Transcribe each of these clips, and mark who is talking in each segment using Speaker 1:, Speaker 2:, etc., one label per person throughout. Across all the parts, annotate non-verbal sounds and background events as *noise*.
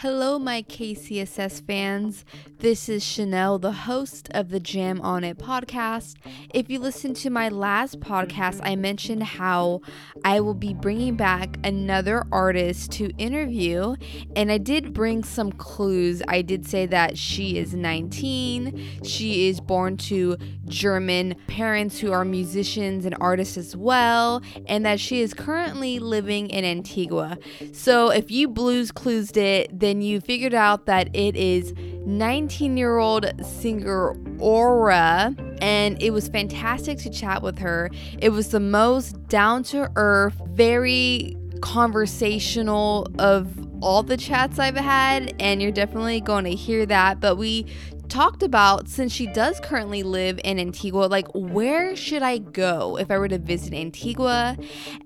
Speaker 1: Hello, my KCSS fans. This is Chanel, the host of the Jam on It podcast. If you listen to my last podcast, I mentioned how I will be bringing back another artist to interview, and I did bring some clues. I did say that she is 19, she is born to German parents who are musicians and artists as well, and that she is currently living in Antigua. So if you blues clues it, then you figured out that it is 19 year old singer Aura, and it was fantastic to chat with her. It was the most down to earth, very conversational of all the chats I've had, and you're definitely going to hear that. But we talked about since she does currently live in Antigua, like where should I go if I were to visit Antigua?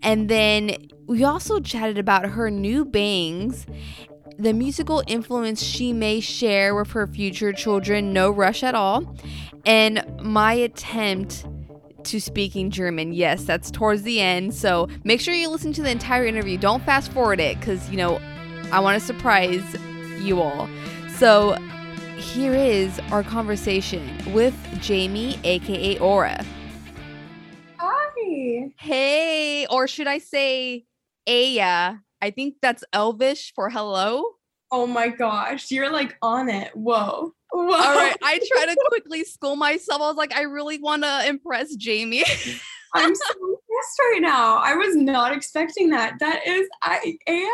Speaker 1: And then we also chatted about her new bangs the musical influence she may share with her future children, no rush at all, and my attempt to speaking German. Yes, that's towards the end. So make sure you listen to the entire interview. Don't fast forward it because, you know, I want to surprise you all. So here is our conversation with Jamie, aka Aura.
Speaker 2: Hi.
Speaker 1: Hey, or should I say Aya? I think that's Elvish for hello.
Speaker 2: Oh my gosh, you're like on it. Whoa. Whoa.
Speaker 1: All right, I *laughs* try to quickly school myself. I was like, I really want to impress Jamie. *laughs*
Speaker 2: I'm so impressed right now. I was not expecting that. That is, I, Aya, Aya,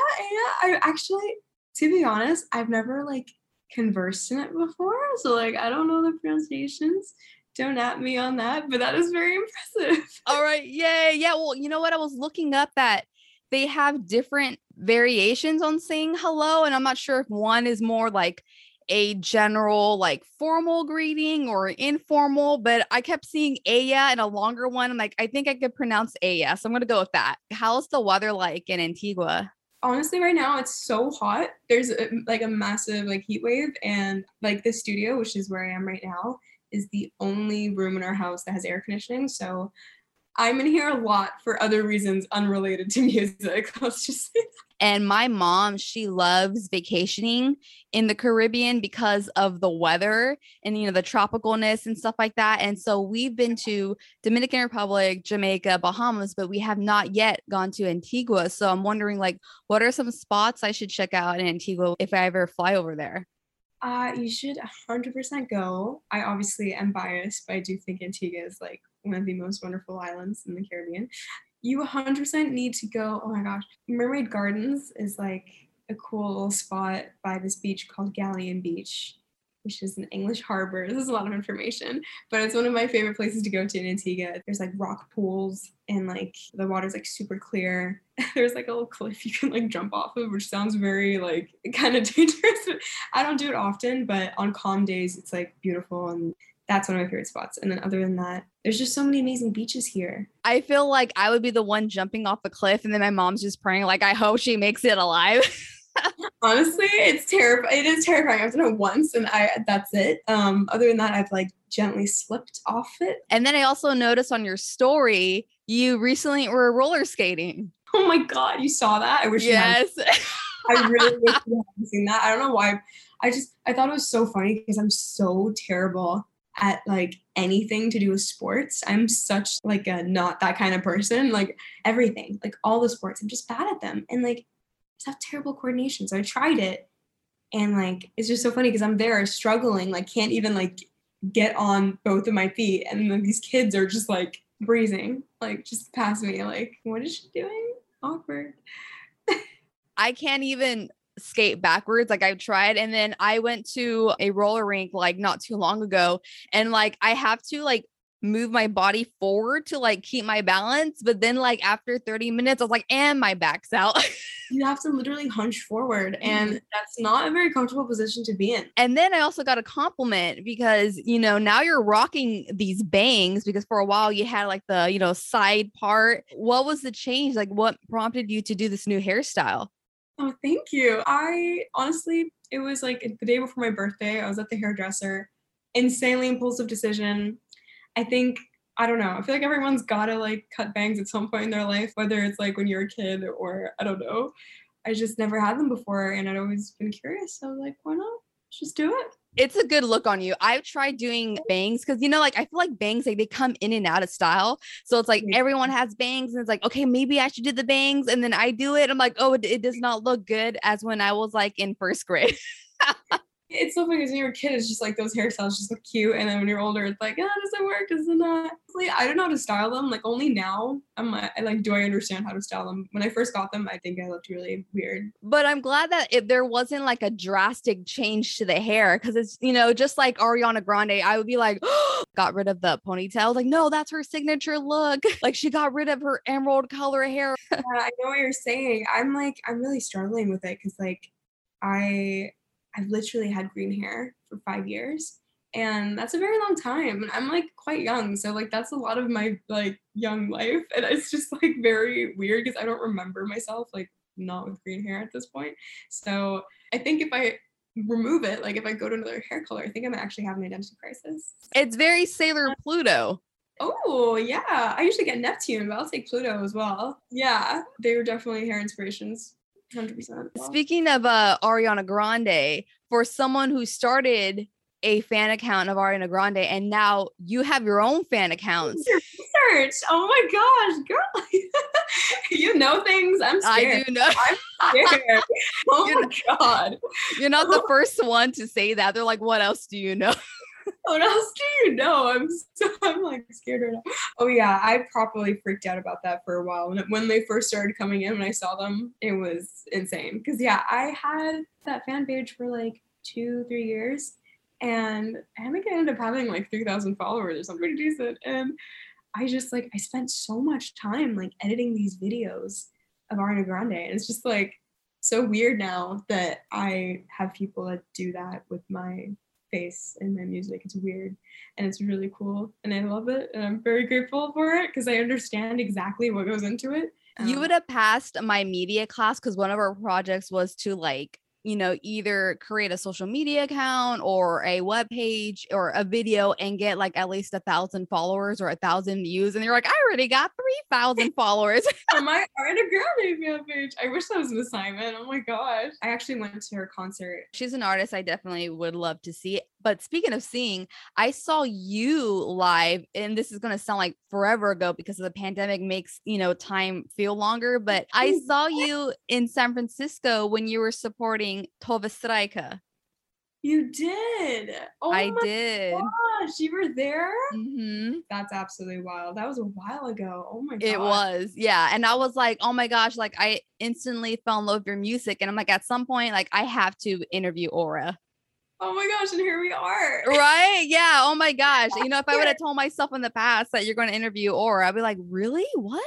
Speaker 2: I actually, to be honest, I've never like conversed in it before. So like, I don't know the pronunciations. Don't at me on that, but that is very *laughs* impressive.
Speaker 1: All right, yay, yeah. Well, you know what? I was looking up that they have different variations on saying hello and i'm not sure if one is more like a general like formal greeting or informal but i kept seeing aya and a longer one i'm like i think i could pronounce aya so i'm gonna go with that. How's the weather like in antigua?
Speaker 2: Honestly right now it's so hot. There's a, like a massive like heat wave and like the studio which is where i am right now is the only room in our house that has air conditioning so I'm in here a lot for other reasons unrelated to *laughs* music. Let's just say that.
Speaker 1: And my mom, she loves vacationing in the Caribbean because of the weather and you know the tropicalness and stuff like that. And so we've been to Dominican Republic, Jamaica, Bahamas, but we have not yet gone to Antigua. So I'm wondering like what are some spots I should check out in Antigua if I ever fly over there?
Speaker 2: Uh, you should 100% go. I obviously am biased, but I do think Antigua is like one of the most wonderful islands in the Caribbean. You 100% need to go. Oh my gosh. Mermaid Gardens is like a cool spot by this beach called Galleon Beach, which is an English harbor. *laughs* This is a lot of information, but it's one of my favorite places to go to in Antigua. There's like rock pools and like the water's like super clear. *laughs* There's like a little cliff you can like jump off of, which sounds very like *laughs* kind of dangerous. I don't do it often, but on calm days, it's like beautiful and that's one of my favorite spots. And then other than that, there's just so many amazing beaches here.
Speaker 1: I feel like I would be the one jumping off the cliff and then my mom's just praying like I hope she makes it alive. *laughs*
Speaker 2: Honestly, it's terrifying. It is terrifying. I've done it once and I that's it. Um other than that, I've like gently slipped off it.
Speaker 1: And then I also noticed on your story you recently were roller skating.
Speaker 2: Oh my god, you saw that? I wish
Speaker 1: yes.
Speaker 2: you had. I really wish you hadn't seen that. I don't know why. I just I thought it was so funny because I'm so terrible at like anything to do with sports. I'm such like a not that kind of person. Like everything, like all the sports, I'm just bad at them. And like just have terrible coordination. So I tried it and like it's just so funny because I'm there struggling, like can't even like get on both of my feet. And then these kids are just like breezing, like just past me. Like, what is she doing? Awkward. *laughs*
Speaker 1: I can't even skate backwards like I've tried and then I went to a roller rink like not too long ago and like I have to like move my body forward to like keep my balance but then like after 30 minutes I was like and my back's out. *laughs*
Speaker 2: You have to literally hunch forward and mm-hmm. that's not a very comfortable position to be in.
Speaker 1: And then I also got a compliment because you know now you're rocking these bangs because for a while you had like the you know side part. What was the change? Like what prompted you to do this new hairstyle
Speaker 2: Oh, thank you. I honestly, it was like the day before my birthday. I was at the hairdresser. Insanely impulsive decision. I think I don't know. I feel like everyone's gotta like cut bangs at some point in their life, whether it's like when you're a kid or I don't know. I just never had them before and I'd always been curious. So like, why not? Just do it.
Speaker 1: It's a good look on you. I've tried doing bangs because you know, like I feel like bangs like they come in and out of style. So it's like everyone has bangs, and it's like, okay, maybe I should do the bangs, and then I do it. I'm like, oh, it, it does not look good as when I was like in first grade. *laughs*
Speaker 2: It's so funny because when you're a kid, it's just like those hairstyles just look cute. And then when you're older, it's like, ah, does it work? Does it not? Like, I don't know how to style them. Like only now, I'm like, I like, do I understand how to style them? When I first got them, I think I looked really weird.
Speaker 1: but I'm glad that there wasn't like a drastic change to the hair because it's you know just like Ariana Grande, I would be like, *gasps* got rid of the ponytail. Like, no, that's her signature look. *laughs* Like she got rid of her emerald color hair.
Speaker 2: Yeah, I know what you're saying. I'm like, I'm really struggling with it because like, I, I've literally had green hair for five years. And that's a very long time. And I'm like quite young. So like that's a lot of my like young life. And it's *laughs* just like very weird because I don't remember myself like not with green hair at this point. So I think if I remove it, like if I go to another hair color, I think I'm actually having an identity crisis.
Speaker 1: It's very Sailor uh, Pluto.
Speaker 2: Oh yeah, I usually get Neptune, but I'll take Pluto as well. Yeah, they were definitely hair inspirations, hundred percent.
Speaker 1: Speaking of uh, Ariana Grande, for someone who started a fan account of Ariana Grande and now you have your own fan accounts. *laughs*
Speaker 2: Research. Oh my gosh, girl, *laughs* you know things. I'm scared.
Speaker 1: I do know
Speaker 2: I'm scared. *laughs* Oh
Speaker 1: You're
Speaker 2: my god,
Speaker 1: you're not the first one to say that. They're like, what else do you know? *laughs*
Speaker 2: what else do you know? I'm so *laughs* I'm like scared right now. Oh yeah, I properly freaked out about that for a while when when they first started coming in. When I saw them, it was insane. Because yeah, I had that fan page for like two, three years, and I think I ended up having like three thousand followers or something decent. And I just like I spent so much time like editing these videos of Ariana Grande, and it's just like so weird now that I have people that do that with my face in my music. It's weird and it's really cool and I love it and I'm very grateful for it because I understand exactly what goes into it.
Speaker 1: you
Speaker 2: Um,
Speaker 1: would have passed my media class because one of our projects was to like you know either create a social media account or a web page or a video and get like at least a thousand followers or a thousand views and you're like i already got 3000 followers
Speaker 2: on my fan page. I wish that was an assignment. Oh my gosh. I actually went to her concert.
Speaker 1: she's an artist i definitely would love to see but speaking of seeing i saw you live and this is going to sound like forever ago because of the pandemic makes you know time feel longer but i *laughs* saw you in san francisco when you were supporting Tove Styrke.
Speaker 2: You did. Oh
Speaker 1: i
Speaker 2: my
Speaker 1: did
Speaker 2: gosh. You were there?
Speaker 1: hmm
Speaker 2: That's absolutely wild. That was a while ago. Oh my god.
Speaker 1: It was, yeah. And I was like, oh my gosh, like I instantly fell in love with your music. And I'm like, at some point, like I have to interview Aura.
Speaker 2: Oh my gosh, and here we are.
Speaker 1: Right? Yeah. Oh my gosh. You know, if I would have told myself in the past that you're going to interview Aura, I'd be like, really? What?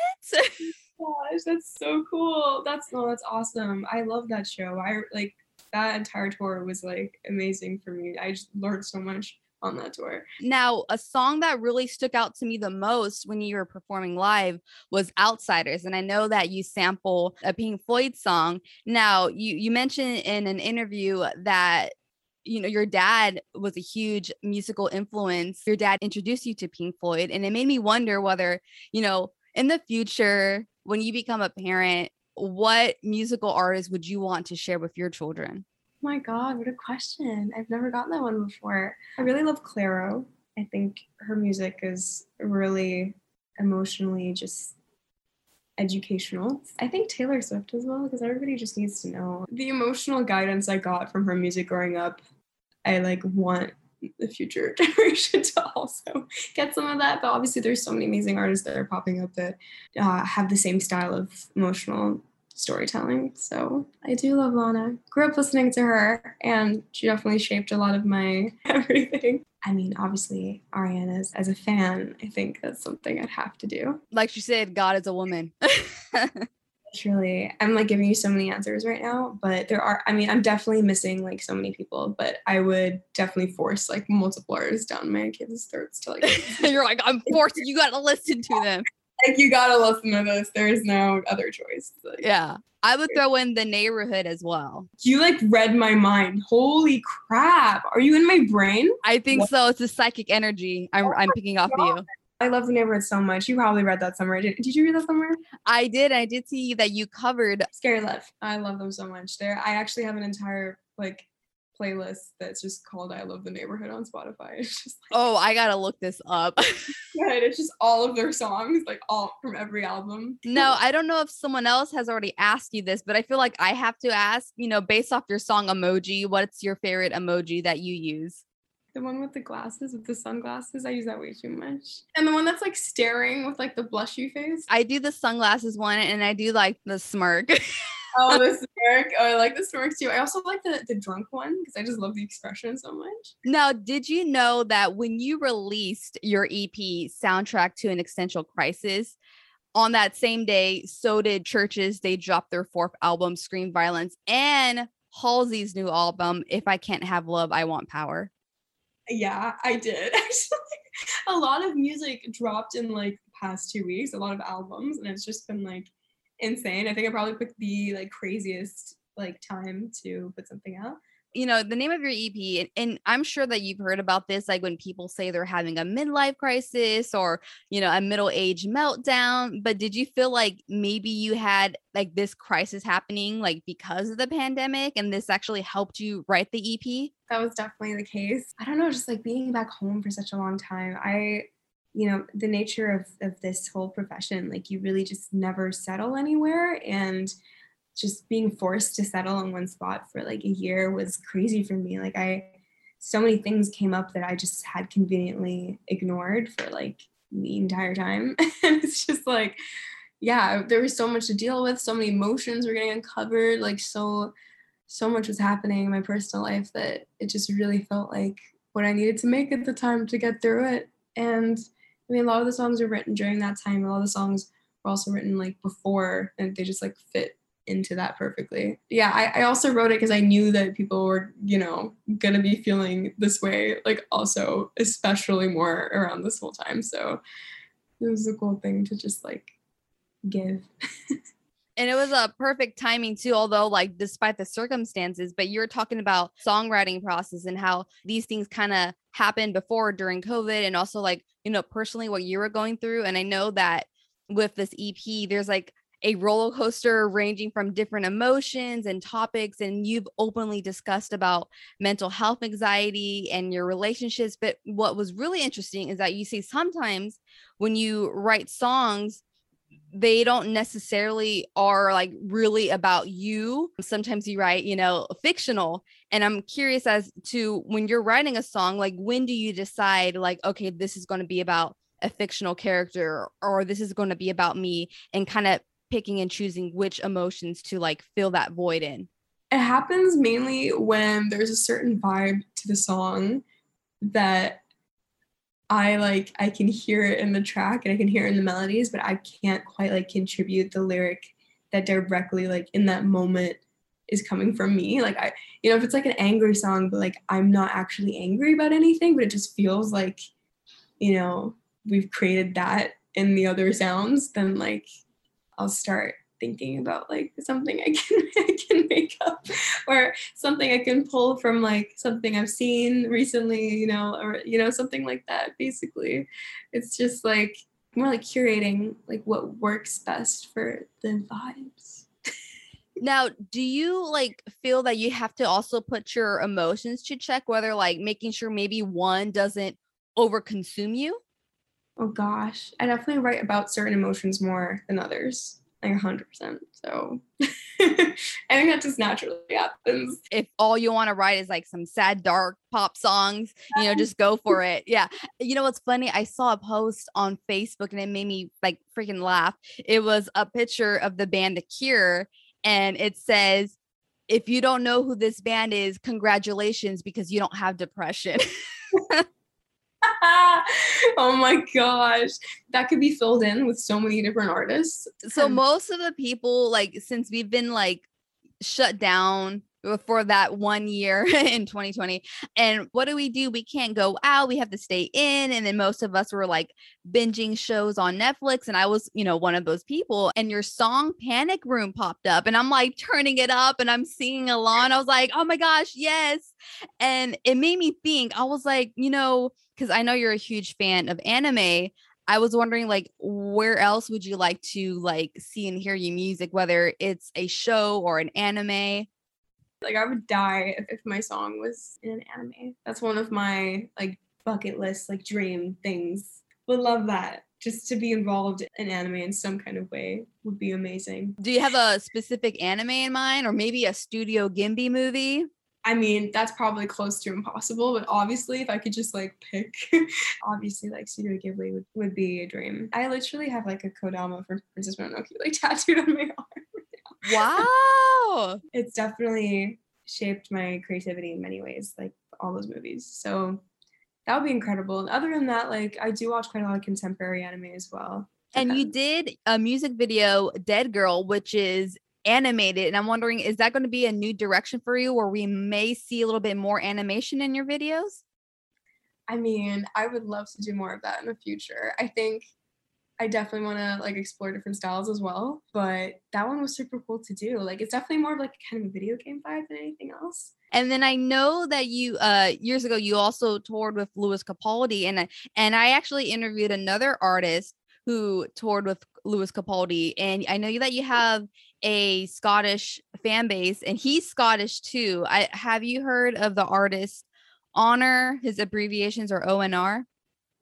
Speaker 2: gosh, that's so cool. That's no, that's awesome. I love that show. I like that entire tour was like amazing for me. I just learned so much on that tour.
Speaker 1: now, a song that really stuck out to me the most when you were performing live was Outsiders. And I know that you sample a Pink Floyd song. Now, you you mentioned in an interview that you know your dad was a huge musical influence your dad introduced you to pink floyd and it made me wonder whether you know in the future when you become a parent what musical artist would you want to share with your children
Speaker 2: Oh my god, what a question. I've never gotten that one before. I really love Clairo. I think her music is really emotionally just educational. I think Taylor Swift as well, because everybody just needs to know the emotional guidance I got from her music growing up. I like want the future *laughs* generation to also get some of that. But obviously, there's so many amazing artists that are popping up that uh, have the same style of emotional storytelling. So I do love Lana. Grew up listening to her, and she definitely shaped a lot of my *laughs* everything. I mean, obviously, Ariana's as a fan, I think that's something I'd have to do.
Speaker 1: like she said god is a woman *laughs*
Speaker 2: Really, I'm like giving you so many answers right now, but there are, I mean, I'm definitely missing like so many people, but I would definitely force like multiple artists down my kids' throats to like, *laughs*
Speaker 1: you're like i'm *laughs* forced you gotta listen to them
Speaker 2: like you gotta listen to this. There is no other choice. Like,
Speaker 1: yeah i would throw in the neighbourhood as well
Speaker 2: You like read my mind. Holy crap. Are you in my brain?
Speaker 1: i think so it's a psychic energy i'm, oh I'm picking off of you
Speaker 2: I love the neighbourhood so much. You probably read that somewhere. Did, did you read that somewhere?
Speaker 1: I did. I did see that you covered
Speaker 2: Scary Love. I love them so much. There, I actually have an entire like playlist that's just called I Love the Neighbourhood on Spotify. *laughs* It's just like,
Speaker 1: Oh, I gotta look this up. *laughs*
Speaker 2: yeah, it's just all of their songs, like all from every album.
Speaker 1: no, I don't know if someone else has already asked you this, but I feel like I have to ask, you know, based off your song emoji, what's your favorite emoji that you use?
Speaker 2: The one with the glasses, with the sunglasses, I use that way too much. And the one that's like staring with like the blushy face.
Speaker 1: I do the sunglasses one and I do like the smirk. *laughs*
Speaker 2: oh, the smirk. Oh, I like the smirk too. I also like the, the drunk one because I just love the expression so much.
Speaker 1: now, did you know that when you released your EP soundtrack to an existential crisis, on that same day, so did CHVRCHES. They dropped their fourth album, Screen Violence, and Halsey's new album, If I Can't Have Love, I Want Power.
Speaker 2: Yeah, I did. *laughs* Actually, a lot of music dropped in like the past two weeks, a lot of albums, and it's just been like insane. I think I probably picked the like craziest like time to put something out.
Speaker 1: you know the name of your ep and, and i'm sure that you've heard about this like when people say they're having a midlife crisis or you know a middle age meltdown but did you feel like maybe you had like this crisis happening like because of the pandemic and this actually helped you write the ep
Speaker 2: That was definitely the case. I don't know, just like being back home for such a long time. I, you know, the nature of of this whole profession, like you really just never settle anywhere and just being forced to settle in one spot for like a year was crazy for me. Like I so many things came up that I just had conveniently ignored for like the entire time. *laughs* and it's just like, yeah, there was so much to deal with, so many emotions were getting uncovered, like so so much was happening in my personal life that it just really felt like what I needed to make at the time to get through it. And I mean, a lot of the songs were written during that time. A lot of the songs were also written like before, and they just like fit into that perfectly. Yeah, I, I also wrote it because I knew that people were, you know, gonna be feeling this way, like also especially more around this whole time. So it was a cool thing to just like give. *laughs*
Speaker 1: and it was a perfect timing too although like despite the circumstances but you're talking about songwriting process and how these things kind of happened before during covid and also like you know personally what you were going through. And i know that with this ep there's like a roller coaster ranging from different emotions and topics and you've openly discussed about mental health anxiety and your relationships. But what was really interesting is that you say sometimes when you write songs they don't necessarily are like really about you. Sometimes you write, you know, fictional. And I'm curious as to when you're writing a song, like when do you decide, like, okay, this is going to be about a fictional character or this is going to be about me and kind of picking and choosing which emotions to like fill that void in?
Speaker 2: It happens mainly when there's a certain vibe to the song that I like I can hear it in the track and I can hear it in the melodies, but I can't quite like contribute the lyric that directly like in that moment is coming from me. Like I, you know, if it's like an angry song, but like I'm not actually angry about anything, but it just feels like, you know, we've created that in the other sounds, then like I'll start thinking about like something I *laughs* can I can make up or something I can pull from like something I've seen recently, you know, or you know, something like that. Basically, it's just like more like curating like what works best for the vibes.
Speaker 1: Now, do you like feel that you have to also put your emotions to check whether like making sure maybe one doesn't overconsume you?
Speaker 2: Oh gosh, I definitely write about certain emotions more than others like 100%. So *laughs* I think that just naturally happens.
Speaker 1: If all you want to write is like some sad, dark pop songs, you know, just go for it. Yeah. You know what's funny? I saw a post on Facebook and it made me like freaking laugh. It was a picture of the band The Cure and it says, if you don't know who this band is, congratulations because you don't have depression. *laughs* *laughs*
Speaker 2: oh my gosh. That could be filled in with so many different artists.
Speaker 1: so
Speaker 2: Um,
Speaker 1: most of the people like since we've been like shut down for that one year *laughs* in 2020 and what do we do? We can't go out. We have to stay in. And then most of us were like binging shows on netflix. And i was you know one of those people. And your song panic room popped up. And i'm like turning it up. And i'm singing along. I was like oh my gosh yes. And it made me think. I was like you know because i know you're a huge fan of anime I was wondering like where else would you like to like see and hear your music, whether it's a show or an anime?
Speaker 2: Like I would die if, if my song was in an anime. That's one of my like bucket list, like dream things. Would love that. Just to be involved in anime in some kind of way would be amazing.
Speaker 1: Do you have a specific anime in mind or maybe a Studio Ghibli movie?
Speaker 2: I mean, that's probably close to impossible, but obviously, if I could just like pick, *laughs* obviously, like Studio Ghibli would, would be a dream. I literally have like a Kodama for Princess Mononoke like *laughs* tattooed on my arm.
Speaker 1: Wow. *laughs*
Speaker 2: it's definitely shaped my creativity in many ways, like all those movies. So that would be incredible. And other than that, like I do watch quite a lot of contemporary anime as well.
Speaker 1: And you did a music video, Dead Girl, which is animated. And I'm wondering, is that going to be a new direction for you where we may see a little bit more animation in your videos?
Speaker 2: I mean, I would love to do more of that in the future. I think I definitely want to like explore different styles as well. But that one was super cool to do. Like it's definitely more of like kind of a video game vibe than anything else.
Speaker 1: And then I know that you uh years ago you also toured with Lewis Capaldi and I, and I actually interviewed another artist who toured with Lewis Capaldi and I know that you have a Scottish fan base and he's Scottish too. I have you heard of the artist Honor? His abbreviations are ONR.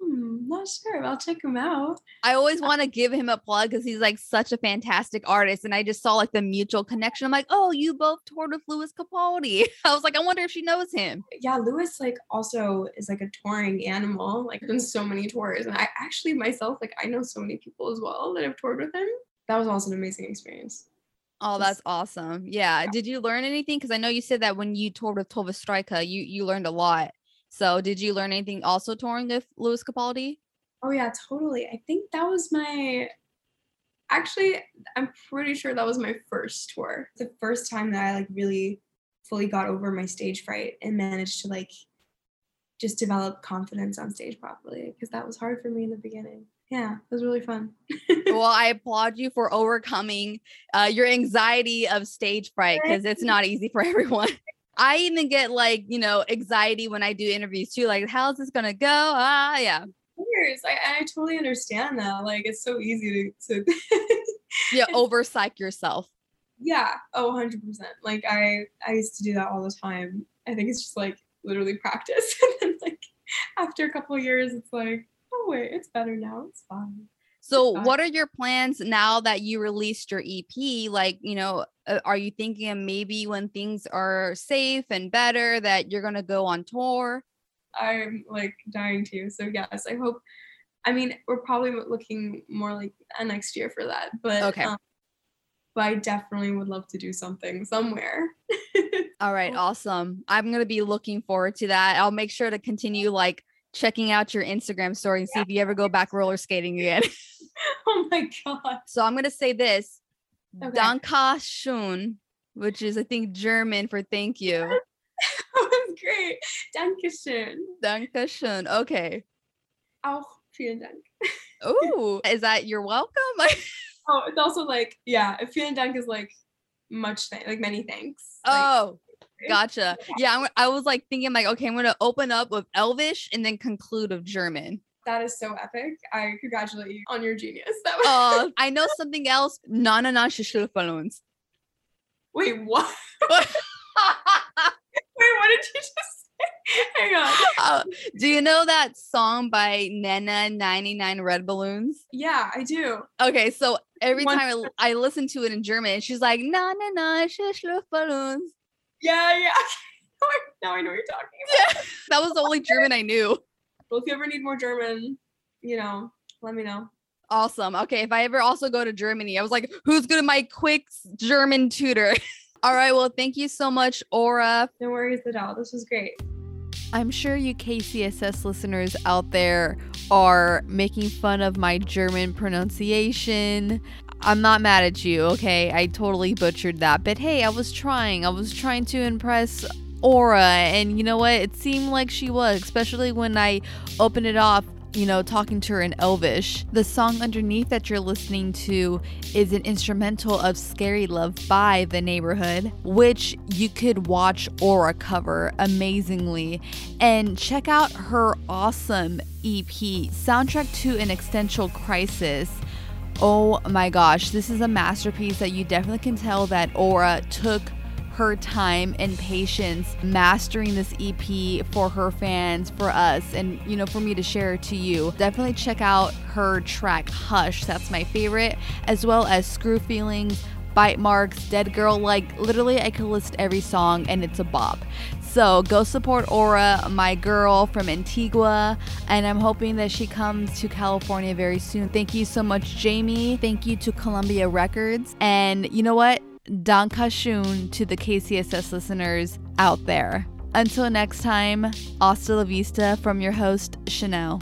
Speaker 2: Hmm, not sure. I'll check him out.
Speaker 1: I always want to give him a plug because he's like such a fantastic artist. And I just saw like the mutual connection. I'm like, oh, you both toured with Lewis Capaldi. *laughs* I was like, I wonder if she knows him.
Speaker 2: Yeah, Lewis like also is like a touring animal, like done so many tours. And I actually myself, like I know so many people as well that have toured with him. That was also an amazing experience.
Speaker 1: Oh, that's awesome. Yeah. Did you learn anything? Because I know you said that when you toured with Tove Styrke, you you learned a lot. So did you learn anything also touring with Lewis Capaldi?
Speaker 2: Oh yeah, totally. I think that was my actually I'm pretty sure that was my first tour. The first time that I like really fully got over my stage fright and managed to like just develop confidence on stage properly because that was hard for me in the beginning. Yeah, it was really fun. *laughs*
Speaker 1: well, I applaud you for overcoming uh, your anxiety of stage fright because it's not easy for *laughs* everyone. I even get like, you know, anxiety when I do interviews too. Like, how's this gonna go? Ah, yeah.
Speaker 2: I, I totally understand that. Like, it's so easy to, to *laughs*
Speaker 1: yeah, over psych yourself.
Speaker 2: Yeah. Oh, 100%. Like, I I used to do that all the time. I think it's just like literally practice. *laughs* and then, like, after a couple years, it's like, oh, wait, it's better now. It's fine.
Speaker 1: So, what are your plans now that you released your EP? Like, you know, uh, are you thinking maybe when things are safe and better that you're going to go on tour?
Speaker 2: I'm like dying to. So, yes, I hope. I mean, we're probably looking more like next year for that. But,
Speaker 1: okay. Um,
Speaker 2: but I definitely would love to do something somewhere. *laughs*
Speaker 1: All right, awesome. I'm going to be looking forward to that. I'll make sure to continue like checking out your Instagram story and see yeah. if you ever go back roller skating again. *laughs* *laughs*
Speaker 2: oh my god.
Speaker 1: So I'm gonna say this. Okay. Danke schön, which is I think German for thank you. *laughs*
Speaker 2: that was great. Danke schön.
Speaker 1: Danke schön. Okay.
Speaker 2: Auch vielen Dank.
Speaker 1: oh, is that you're welcome? *laughs*
Speaker 2: oh, it's also like, yeah, vielen Dank is like much th- like many thanks.
Speaker 1: Oh, Gotcha. Yeah, I was like thinking like, okay, I'm gonna open up with Elvish and then conclude with German.
Speaker 2: That is so epic. I congratulate you on your genius. *laughs*
Speaker 1: That was- uh, I know something else. Nana Schlüpferlons.
Speaker 2: Wait, *laughs* what? Wait, what did you just say? Hang on. *laughs*
Speaker 1: Uh, do you know that song by Nena 99 Red Balloons?
Speaker 2: Yeah, I do.
Speaker 1: Okay, so every One- time I, I listen to it in German, she's like, na na na balloons.
Speaker 2: Yeah, yeah. now I know what you're talking about. Yeah,
Speaker 1: that was the only German I knew.
Speaker 2: Well, if you ever need more German, you know, let me know.
Speaker 1: Awesome. Okay, if I ever also go to Germany, I was like, who's good at my quick German tutor? *laughs* all right. Well, thank you so much, Aura.
Speaker 2: No worries at all. This was great.
Speaker 1: I'm sure you KCSS listeners out there are making fun of my German pronunciation. I'm not mad at you, okay? I totally butchered that. But hey, I was trying. I was trying to impress Aura, and you know what? It seemed like she was, especially when I opened it off you know, talking to her in Elvish. The song underneath that you're listening to is an instrumental of Scary Love by The Neighbourhood, which you could watch Aura cover amazingly. And check out her awesome EP, Soundtrack to an Existential Crisis. Oh my gosh, this is a masterpiece that you definitely can tell that Aura took her time and patience mastering this EP for her fans, for us, and you know, for me to share to you. Definitely check out her track Hush, that's my favorite, as well as Screw Feelings. Bite marks, dead girl, like literally, I could list every song and it's a bop. So go support Aura, my girl from Antigua, and I'm hoping that she comes to California very soon. Thank you so much, Jamie. Thank you to Columbia Records. And you know what? Dankashun to the KCSS listeners out there. Until next time, hasta la vista from your host, Chanel.